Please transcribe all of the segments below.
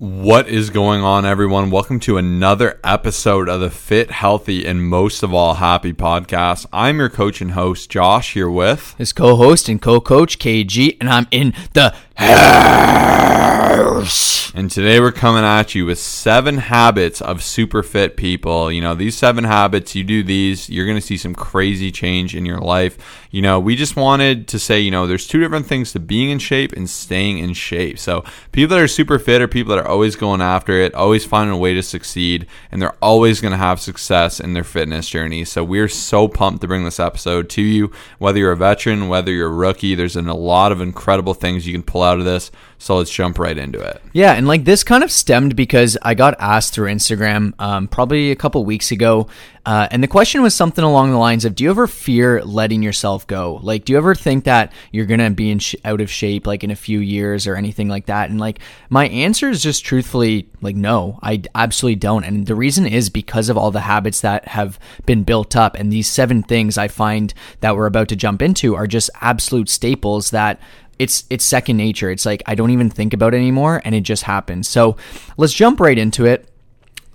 What is going on, everyone? Welcome to another episode of the Fit, Healthy, and most of all, Happy podcast. I'm your coach and host, Josh, here with his co host and co coach, KG, and I'm in the house. And today we're coming at you with seven habits of super fit people. You know, these seven habits, you do these, you're going to see some crazy change in your life. You know, we just wanted to say, you know, there's two different things to being in shape and staying in shape. So, people that are super fit are people that are always going after it, always finding a way to succeed, and they're always going to have success in their fitness journey. So, we're so pumped to bring this episode to you. Whether you're a veteran, whether you're a rookie, there's a lot of incredible things you can pull out of this. So let's jump right into it. Yeah, and like this kind of stemmed because I got asked through Instagram um, probably a couple weeks ago, uh, and the question was something along the lines of, "Do you ever fear letting yourself go? Like, do you ever think that you're gonna be in sh- out of shape like in a few years or anything like that?" And like my answer is just truthfully like, no, I absolutely don't. And the reason is because of all the habits that have been built up, and these seven things I find that we're about to jump into are just absolute staples that it's it's second nature. It's like I don't even think about it anymore and it just happens. So let's jump right into it.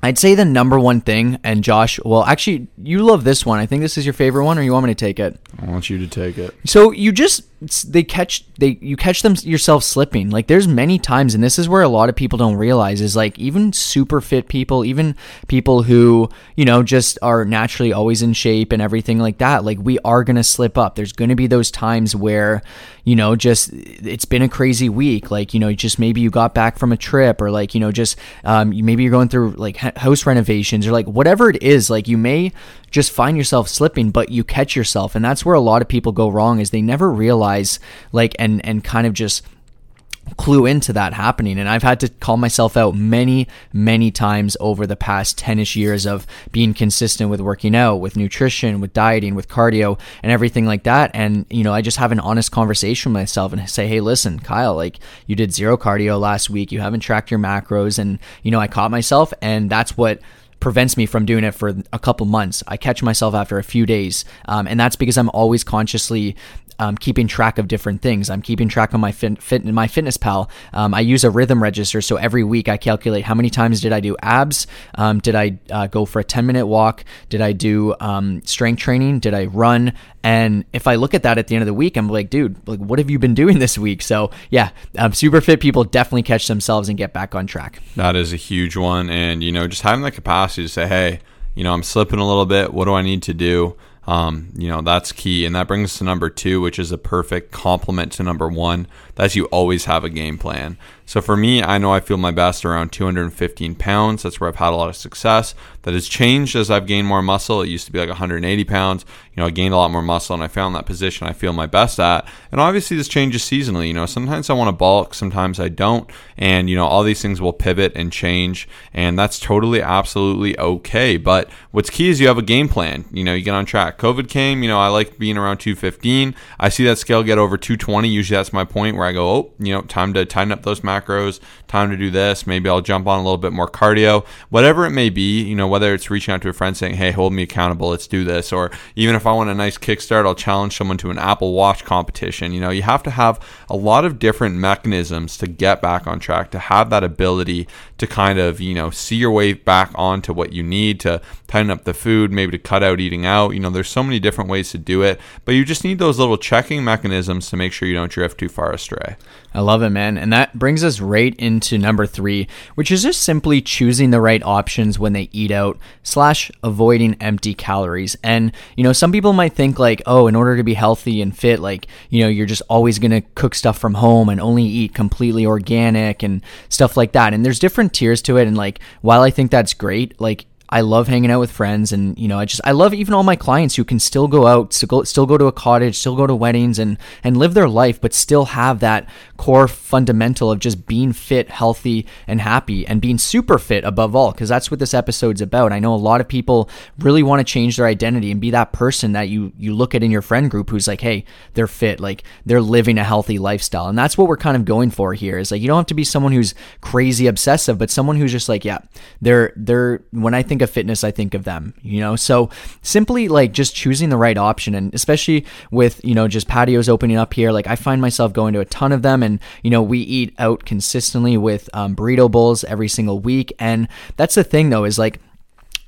I'd say the number one thing, and Josh, well, actually, you love this one. I think this is your favorite one, or you want me to take it? I want you to take it. So you just they catch they you catch them yourself slipping. Like there's many times, and this is where a lot of people don't realize is like even super fit people, even people who you know just are naturally always in shape and everything like that. Like we are gonna slip up. There's gonna be those times where you know just it's been a crazy week. Like you know just maybe you got back from a trip, or like you know just um, maybe you're going through like house renovations or like whatever it is. Like you may just find yourself slipping, but you catch yourself. And that's where a lot of people go wrong is they never realize like and and kind of just clue into that happening. And I've had to call myself out many, many times over the past 10 ish years of being consistent with working out, with nutrition, with dieting, with cardio, and everything like that. And, you know, I just have an honest conversation with myself and say, hey, listen, Kyle, like you did zero cardio last week. You haven't tracked your macros. And, you know, I caught myself. And that's what prevents me from doing it for a couple months. I catch myself after a few days, um, and that's because I'm always consciously um, keeping track of different things. I'm keeping track of my fit, fit MyFitnessPal. Um, I use a rhythm register, so every week I calculate how many times did I do abs, um, did I uh, go for a 10 minute walk, did I do um, strength training, did I run, and if I look at that at the end of the week, I'm like, dude, like what have you been doing this week? So yeah, um, super fit people definitely catch themselves and get back on track. That is a huge one, and you know, just having the capacity to say, hey, you know, I'm slipping a little bit. What do I need to do? Um, you know, that's key. And that brings us to number two, which is a perfect complement to number one. That's you always have a game plan. So for me, I know I feel my best around 215 pounds. That's where I've had a lot of success. That has changed as I've gained more muscle. It used to be like 180 pounds. You know, I gained a lot more muscle and I found that position I feel my best at. And obviously, this changes seasonally. You know, sometimes I want to bulk, sometimes I don't. And, you know, all these things will pivot and change. And that's totally, absolutely okay. But what's key is you have a game plan. You know, you get on track. COVID came, you know, I like being around 215. I see that scale get over 220. Usually that's my point where I go, oh, you know, time to tighten up those macros, time to do this. Maybe I'll jump on a little bit more cardio, whatever it may be, you know, whether it's reaching out to a friend saying, hey, hold me accountable, let's do this. Or even if I want a nice kickstart, I'll challenge someone to an Apple Watch competition. You know, you have to have a lot of different mechanisms to get back on track, to have that ability to kind of, you know, see your way back onto what you need to tighten up the food, maybe to cut out eating out. You know, there's so many different ways to do it, but you just need those little checking mechanisms to make sure you don't drift too far astray. I love it, man. And that brings us right into number three, which is just simply choosing the right options when they eat out, slash avoiding empty calories. And, you know, some people might think like, oh, in order to be healthy and fit, like, you know, you're just always going to cook stuff from home and only eat completely organic and stuff like that. And there's different tiers to it. And like, while I think that's great, like, I love hanging out with friends, and you know, I just I love even all my clients who can still go out, still go, still go to a cottage, still go to weddings, and and live their life, but still have that core fundamental of just being fit, healthy, and happy, and being super fit above all, because that's what this episode's about. I know a lot of people really want to change their identity and be that person that you you look at in your friend group who's like, hey, they're fit, like they're living a healthy lifestyle, and that's what we're kind of going for here. Is like you don't have to be someone who's crazy obsessive, but someone who's just like, yeah, they're they're when I think of fitness, I think of them, you know? So simply like just choosing the right option. And especially with, you know, just patios opening up here, like I find myself going to a ton of them. And, you know, we eat out consistently with um, burrito bowls every single week. And that's the thing though, is like,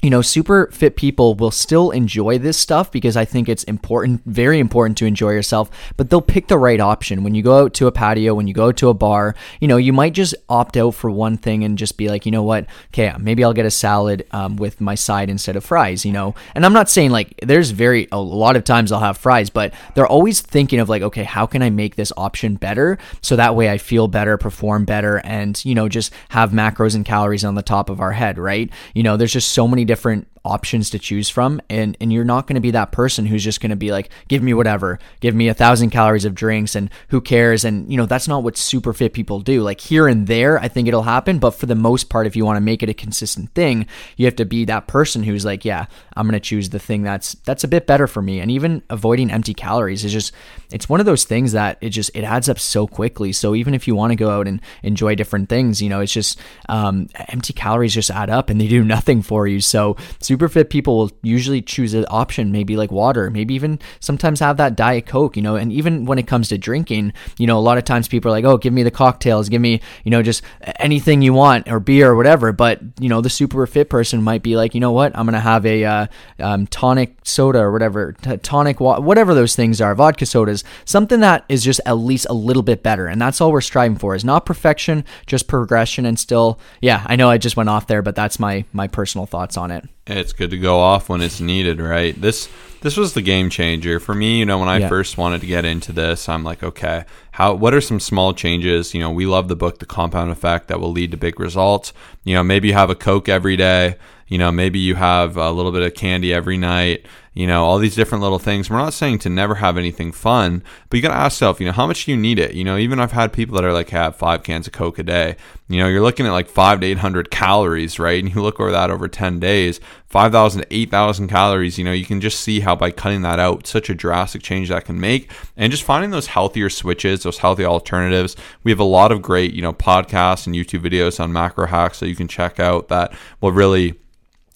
you know, super fit people will still enjoy this stuff because I think it's important, very important to enjoy yourself, but they'll pick the right option. When you go out to a patio, when you go to a bar, you know, you might just opt out for one thing and just be like, you know what, okay, maybe I'll get a salad um, with my side instead of fries, you know? And I'm not saying like there's very, a lot of times I'll have fries, but they're always thinking of like, okay, how can I make this option better? So that way I feel better, perform better, and, you know, just have macros and calories on the top of our head, right? You know, there's just so many different different options to choose from and and you're not going to be that person who's just going to be like give me whatever. Give me a thousand calories of drinks and who cares? And you know that's not what super fit people do. Like here and there i think it'll happen but for the most part if you want to make it a consistent thing you have to be that person who's like yeah i'm going to choose the thing that's that's a bit better for me. And even avoiding empty calories is just it's one of those things that it just it adds up so quickly. So even if you want to go out and enjoy different things you know it's just um, empty calories just add up and they do nothing for you. So super fit people will usually choose an option, maybe like water, maybe even sometimes have that Diet Coke, you know, and even when it comes to drinking, you know, a lot of times people are like, oh, give me the cocktails, give me, you know, just anything you want or beer or whatever. But, you know, the super fit person might be like, you know what, I'm going to have a uh, um, tonic soda or whatever, t- tonic, wa- whatever those things are, vodka sodas, something that is just at least a little bit better. And that's all we're striving for is not perfection, just progression and still, yeah, I know I just went off there, but that's my, my personal thoughts on it it's good to go off when it's needed, right? This this was the game changer for me. You know, when I yeah. first wanted to get into this, I'm like, okay, how? What are some small changes? You know, we love the book, The Compound Effect, that will lead to big results. You know, maybe you have a Coke every day. You know, maybe you have a little bit of candy every night you know, all these different little things. We're not saying to never have anything fun, but you got to ask yourself, you know, how much do you need it? You know, even I've had people that are like, have five cans of Coke a day. You know, you're looking at like five to 800 calories, right? And you look over that over 10 days, 5,000 to 8,000 calories. You know, you can just see how by cutting that out, such a drastic change that can make. And just finding those healthier switches, those healthy alternatives. We have a lot of great, you know, podcasts and YouTube videos on macro hacks that you can check out that will really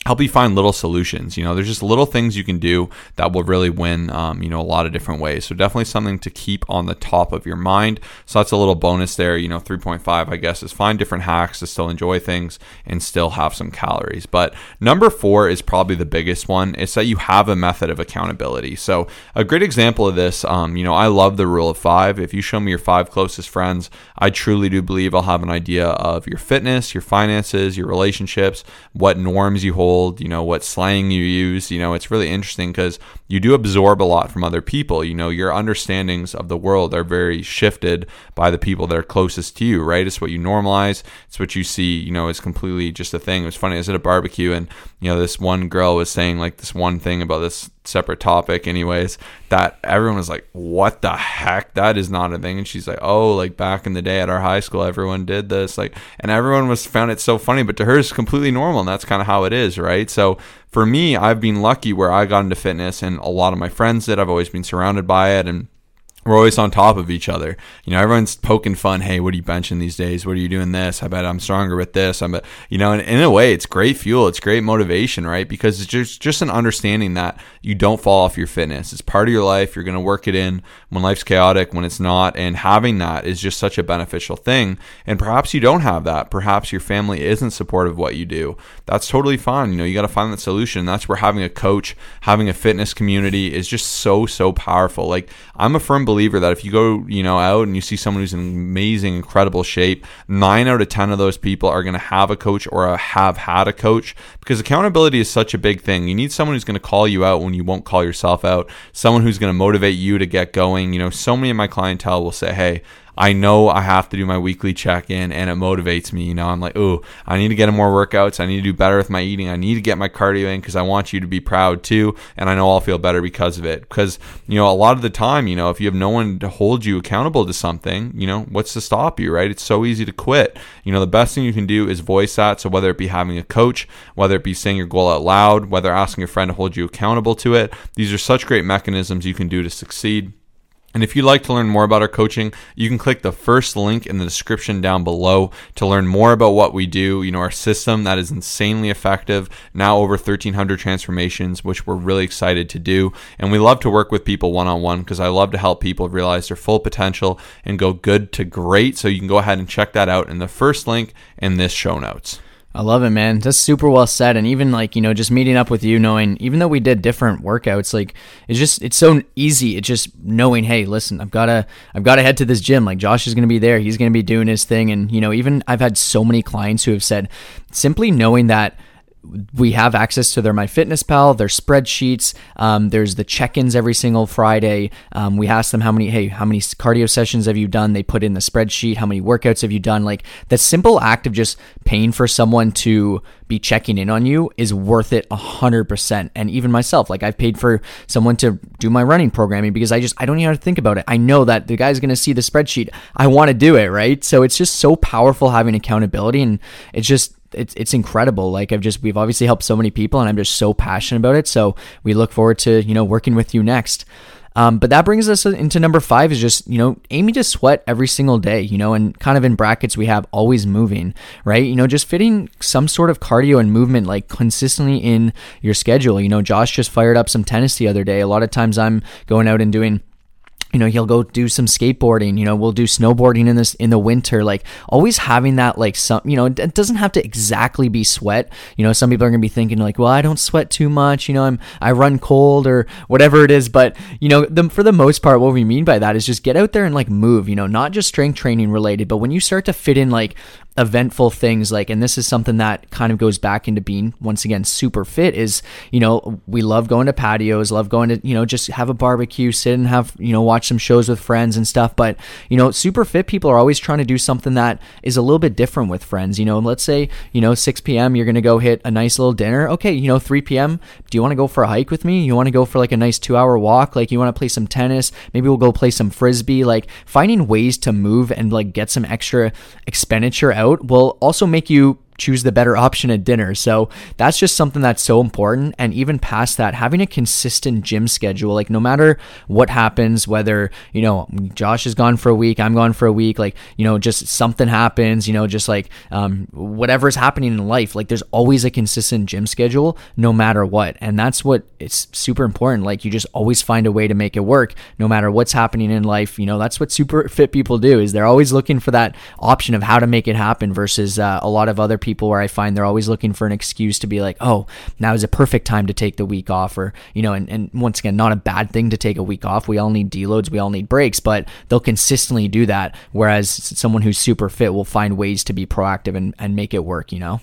help you find little solutions. You know, there's just little things you can do that will really win, um, you know, a lot of different ways. So definitely something to keep on the top of your mind. So that's a little bonus there. You know, 3.5, I guess, is find different hacks to still enjoy things and still have some calories. But number four is probably the biggest one. It's that you have a method of accountability. So a great example of this, um, you know, I love the rule of five. If you show me your five closest friends, I truly do believe I'll have an idea of your fitness, your finances, your relationships, what norms you hold you know, what slang you use. You know, it's really interesting because you do absorb a lot from other people. You know, your understandings of the world are very shifted by the people that are closest to you, right? It's what you normalize. It's what you see, you know, it's completely just a thing. It was funny. I was at a barbecue and, you know, this one girl was saying like this one thing about this separate topic anyways that everyone was like what the heck? That is not a thing. And she's like oh like back in the day at our high school everyone did this like and everyone was found it so funny but to her it's completely normal and that's kind of how it is right? So for me i've been lucky where i got into fitness and a lot of my friends did. I've always been surrounded by it and we're always on top of each other. You know, everyone's poking fun. Hey, what are you benching these days? What are you doing this? I bet I'm stronger with this. I'm, you know, and in a way, it's great fuel. It's great motivation, right? Because it's just just an understanding that you don't fall off your fitness. It's part of your life. You're going to work it in when life's chaotic, when it's not, and having that is just such a beneficial thing. And perhaps you don't have that. Perhaps your family isn't supportive of what you do. That's totally fine. You know, you got to find that solution. That's where having a coach, having a fitness community is just so so powerful. Like I'm a firm believer that if you go, you know, out and you see someone who's in amazing, incredible shape, nine out of 10 of those people are going to have a coach or have had a coach because accountability is such a big thing. You need someone who's going to call you out when you won't call yourself out, someone who's going to motivate you to get going. You know, so many of my clientele will say, Hey, I know I have to do my weekly check in and it motivates me. You know, I'm like, oh, I need to get in more workouts. I need to do better with my eating. I need to get my cardio in because I want you to be proud too. And I know I'll feel better because of it. Because, you know, a lot of the time, you know, if you have no one to hold you accountable to something, you know, what's to stop you, right? It's so easy to quit. You know, the best thing you can do is voice that. So whether it be having a coach, whether it be saying your goal out loud, whether asking a friend to hold you accountable to it, these are such great mechanisms you can do to succeed. And if you'd like to learn more about our coaching, you can click the first link in the description down below to learn more about what we do. You know, our system that is insanely effective, now over 1,300 transformations, which we're really excited to do. And we love to work with people one on one because I love to help people realize their full potential and go good to great. So you can go ahead and check that out in the first link in this show notes. I love it, man. That's super well said. And even like, you know, just meeting up with you, knowing, even though we did different workouts, like it's just, it's so easy. It's just knowing, hey, listen, I've got to, I've got to head to this gym. Like Josh is going to be there. He's going to be doing his thing. And, you know, even I've had so many clients who have said simply knowing that, we have access to their MyFitnessPal, their spreadsheets. Um, there's the check-ins every single Friday. Um, we ask them how many, hey, how many cardio sessions have you done? They put in the spreadsheet. How many workouts have you done? Like that simple act of just paying for someone to be checking in on you is worth it a hundred percent. And even myself, like I've paid for someone to do my running programming because I just I don't even have to think about it. I know that the guy's going to see the spreadsheet. I want to do it right. So it's just so powerful having accountability, and it's just it's it's incredible. Like I've just we've obviously helped so many people, and I'm just so passionate about it. So we look forward to you know working with you next. Um, but that brings us into number five is just, you know, aiming to sweat every single day, you know, and kind of in brackets, we have always moving, right? You know, just fitting some sort of cardio and movement like consistently in your schedule. You know, Josh just fired up some tennis the other day. A lot of times I'm going out and doing you know he'll go do some skateboarding you know we'll do snowboarding in this in the winter like always having that like some you know it doesn't have to exactly be sweat. You know some people are gonna be thinking like well i don't sweat too much you know i'm i run cold or whatever it is but you know the, for the most part what we mean by that is just get out there and like move you know not just strength training related but when you start to fit in like eventful things like and this is something that kind of goes back into being once again super fit is you know we love going to patios love going to you know just have a barbecue sit and have you know watch some shows with friends and stuff. But you know super fit people are always trying to do something that is a little bit different with friends. You know let's say you know 6 p.m you're gonna go hit a nice little dinner. Okay you know 3 p.m do you want to go for a hike with me? You want to go for like a nice two hour walk? Like you want to play some tennis? Maybe we'll go play some frisbee. Like finding ways to move and like get some extra expenditure out out will also make you choose the better option at dinner. So that's just something that's so important. And even past that, having a consistent gym schedule, like no matter what happens, whether, you know, Josh is gone for a week, I'm gone for a week, like, you know, just something happens, you know, just like um, whatever's happening in life, like there's always a consistent gym schedule no matter what. And that's what it's super important. Like you just always find a way to make it work no matter what's happening in life. You know, that's what super fit people do is they're always looking for that option of how to make it happen versus uh, a lot of other people people where I find they're always looking for an excuse to be like, oh, now is a perfect time to take the week off, or you know, and, and once again, not a bad thing to take a week off. We all need deloads, we all need breaks, but they'll consistently do that. Whereas someone who's super fit will find ways to be proactive and, and make it work, you know?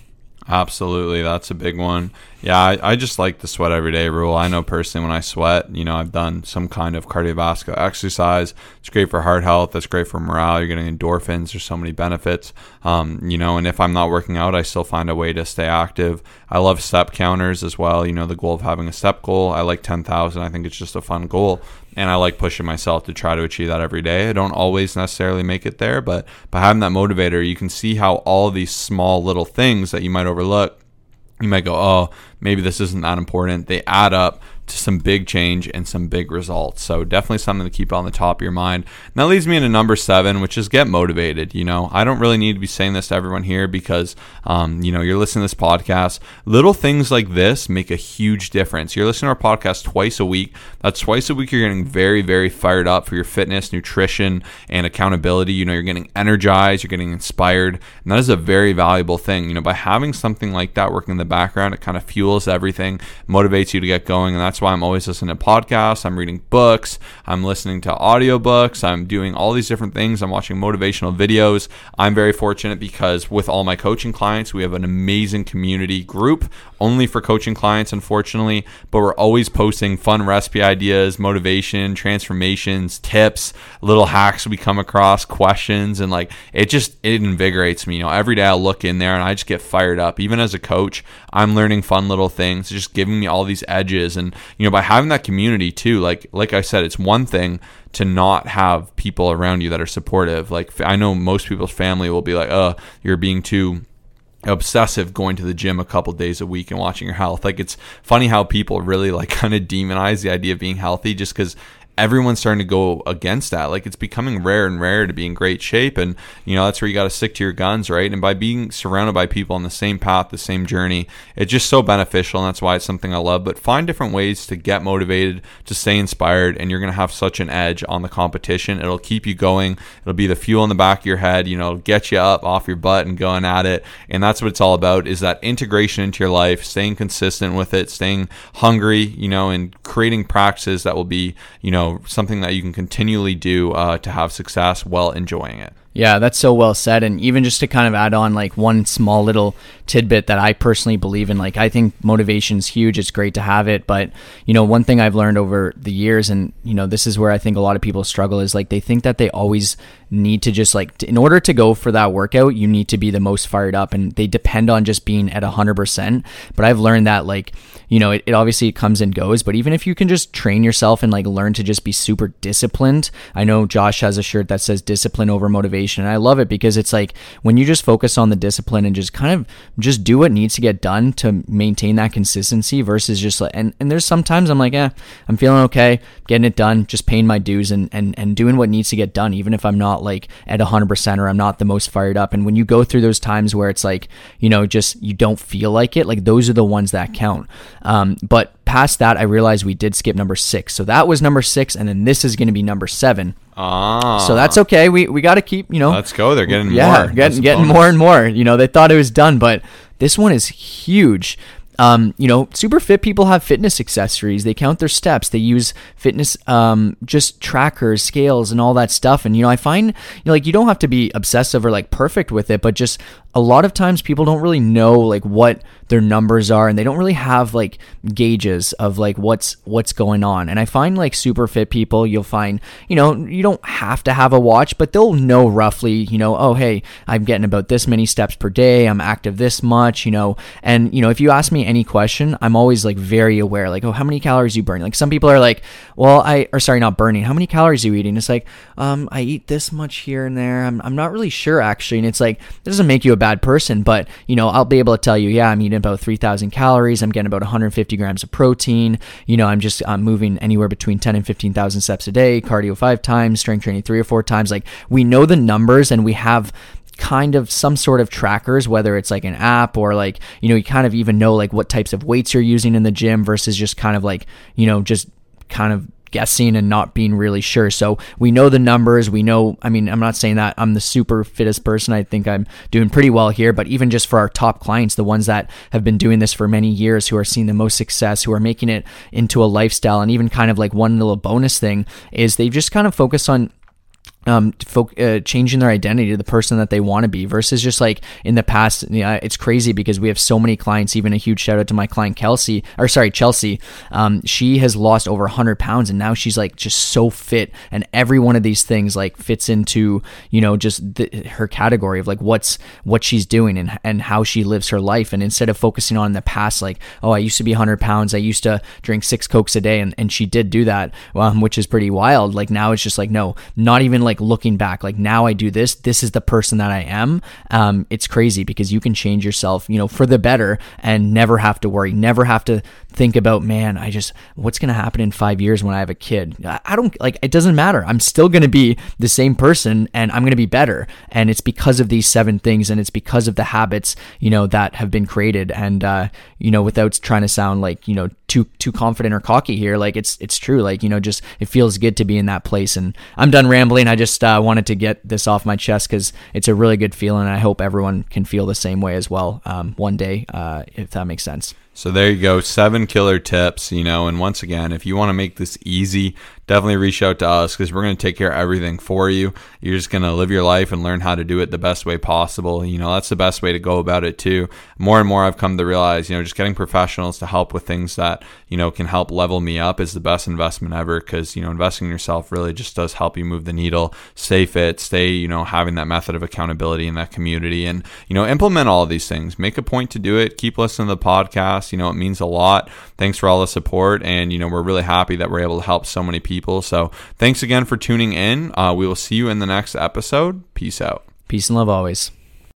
Absolutely, that's a big one. Yeah, I, I, just like the sweat every day rule. I know personally when I sweat, you know, I've done some kind of cardiovascular exercise. It's great for heart health. It's great for morale. You're getting endorphins. There's so many benefits. Um, you know, and if I'm not working out, I still find a way to stay active. I love step counters as well. You know, the goal of having a step goal. I like 10,000. I think it's just a fun goal and I like pushing myself to try to achieve that every day. I don't always necessarily make it there, but by having that motivator, you can see how all these small little things that you might overlook, you might go, oh, maybe this isn't that important. They add up some big change and some big results. So definitely something to keep on the top of your mind. And that leads me into number seven, which is get motivated. You know, I don't really need to be saying this to everyone here because, um, you know, you're listening to this podcast. Little things like this make a huge difference. You're listening to our podcast twice a week. That's twice a week. You're getting very, very fired up for your fitness, nutrition, and accountability. You know, you're getting energized, you're getting inspired, and that is a very valuable thing. You know, by having something like that working in the background, it kind of fuels everything, motivates you to get going, and that's that's why I'm always listening to podcasts. I'm reading books. I'm listening to audiobooks. I'm doing all these different things. I'm watching motivational videos. I'm very fortunate because with all my coaching clients, we have an amazing community group only for coaching clients, unfortunately. But we're always posting fun recipe ideas, motivation, transformations, tips, little hacks we come across, questions, and like it just it invigorates me. You know, every day I look in there and I just get fired up. Even as a coach, I'm learning fun little things, just giving me all these edges and you know by having that community too like like i said it's one thing to not have people around you that are supportive. Like i know most people's family will be like oh you're being too obsessive going to the gym a couple days a week and watching your health. Like it's funny how people really like kind of demonize the idea of being healthy just because everyone's starting to go against that. Like it's becoming rare and rare to be in great shape. And, you know, that's where you got to stick to your guns, right? And by being surrounded by people on the same path, the same journey, it's just so beneficial. And that's why it's something I love. But find different ways to get motivated, to stay inspired, and you're going to have such an edge on the competition. It'll keep you going. It'll be the fuel in the back of your head, you know, get you up off your butt and going at it. And that's what it's all about is that integration into your life, staying consistent with it, staying hungry, you know, and creating practices that will be, you know, something that you can continually do uh, to have success while enjoying it. Yeah, that's so well said. And even just to kind of add on like one small little tidbit that I personally believe in, like I think motivation is huge. It's great to have it. But, you know, one thing I've learned over the years, and, you know, this is where I think a lot of people struggle is like they think that they always need to just like, in order to go for that workout, you need to be the most fired up and they depend on just being at 100%. But I've learned that like, you know, it, it obviously comes and goes, but even if you can just train yourself and like learn to just be super disciplined, I know Josh has a shirt that says discipline over motivation. And I love it because it's like when you just focus on the discipline and just kind of just do what needs to get done to maintain that consistency versus just like, and, and there's sometimes I'm like, eh, I'm feeling okay, getting it done, just paying my dues and, and, and doing what needs to get done, even if I'm not like at 100% or I'm not the most fired up. And when you go through those times where it's like, you know, just you don't feel like it, like those are the ones that count. Um, but past that, I realized we did skip number six. So that was number six, and then this is going to be number seven. Ah. So that's okay. We we got to keep, you know. Let's go. They're getting yeah, more. getting getting more and more. You know, they thought it was done, but this one is huge. Um, you know, super fit people have fitness accessories. They count their steps. They use fitness, um, just trackers, scales, and all that stuff. And you know, I find you know, like you don't have to be obsessive or like perfect with it, but just a lot of times people don't really know like what their numbers are and they don't really have like gauges of like what's what's going on and i find like super fit people you'll find you know you don't have to have a watch but they'll know roughly you know oh hey i'm getting about this many steps per day i'm active this much you know and you know if you ask me any question i'm always like very aware like oh how many calories you burn like some people are like well i or sorry not burning how many calories are you eating? It's like um i eat this much here and there i'm, I'm not really sure actually and it's like it doesn't make you a bad person but you know i'll be able to tell you yeah i'm eating about 3000 calories i'm getting about 150 grams of protein you know i'm just i'm moving anywhere between 10 and 15000 steps a day cardio five times strength training three or four times like we know the numbers and we have kind of some sort of trackers whether it's like an app or like you know you kind of even know like what types of weights you're using in the gym versus just kind of like you know just kind of guessing and not being really sure. So we know the numbers. We know, I mean, I'm not saying that I'm the super fittest person. I think I'm doing pretty well here, but even just for our top clients, the ones that have been doing this for many years, who are seeing the most success, who are making it into a lifestyle, and even kind of like one little bonus thing is they've just kind of focused on um, uh, changing their identity to the person that they want to be versus just like in the past. You know, it's crazy because we have so many clients. Even a huge shout out to my client Kelsey, or sorry, Chelsea. Um, she has lost over 100 pounds and now she's like just so fit. And every one of these things like fits into you know just the, her category of like what's what she's doing and and how she lives her life. And instead of focusing on the past, like oh, I used to be 100 pounds, I used to drink six cokes a day, and and she did do that, um, which is pretty wild. Like now it's just like no, not even like looking back like now i do this this is the person that i am um, it's crazy because you can change yourself you know for the better and never have to worry never have to think about man i just what's going to happen in five years when i have a kid? I don't like it doesn't matter. I'm still going to be the same person and i'm going to be better. And it's because of these seven things and it's because of the habits you know that have been created. And uh, you know without trying to sound like you know too too confident or cocky here like it's it's true. Like you know just it feels good to be in that place. And i'm done rambling. I just uh, wanted to get this off my chest because it's a really good feeling i hope everyone can feel the same way as well um, one day uh, if that makes sense. So there you go, seven killer tips, you know, and once again, if you want to make this easy, definitely reach out to us because we're going to take care of everything for you. You're just going to live your life and learn how to do it the best way possible. You know, that's the best way to go about it too. More and more I've come to realize, you know, just getting professionals to help with things that, you know, can help level me up is the best investment ever because, you know, investing in yourself really just does help you move the needle, stay fit, stay, you know, having that method of accountability in that community and, you know, implement all these things. Make a point to do it. Keep listening to the podcast. You know, it means a lot. Thanks for all the support. And, you know, we're really happy that we're able to help so many people. So thanks again for tuning in. Uh, we will see you in the next episode. Peace out. peace and love always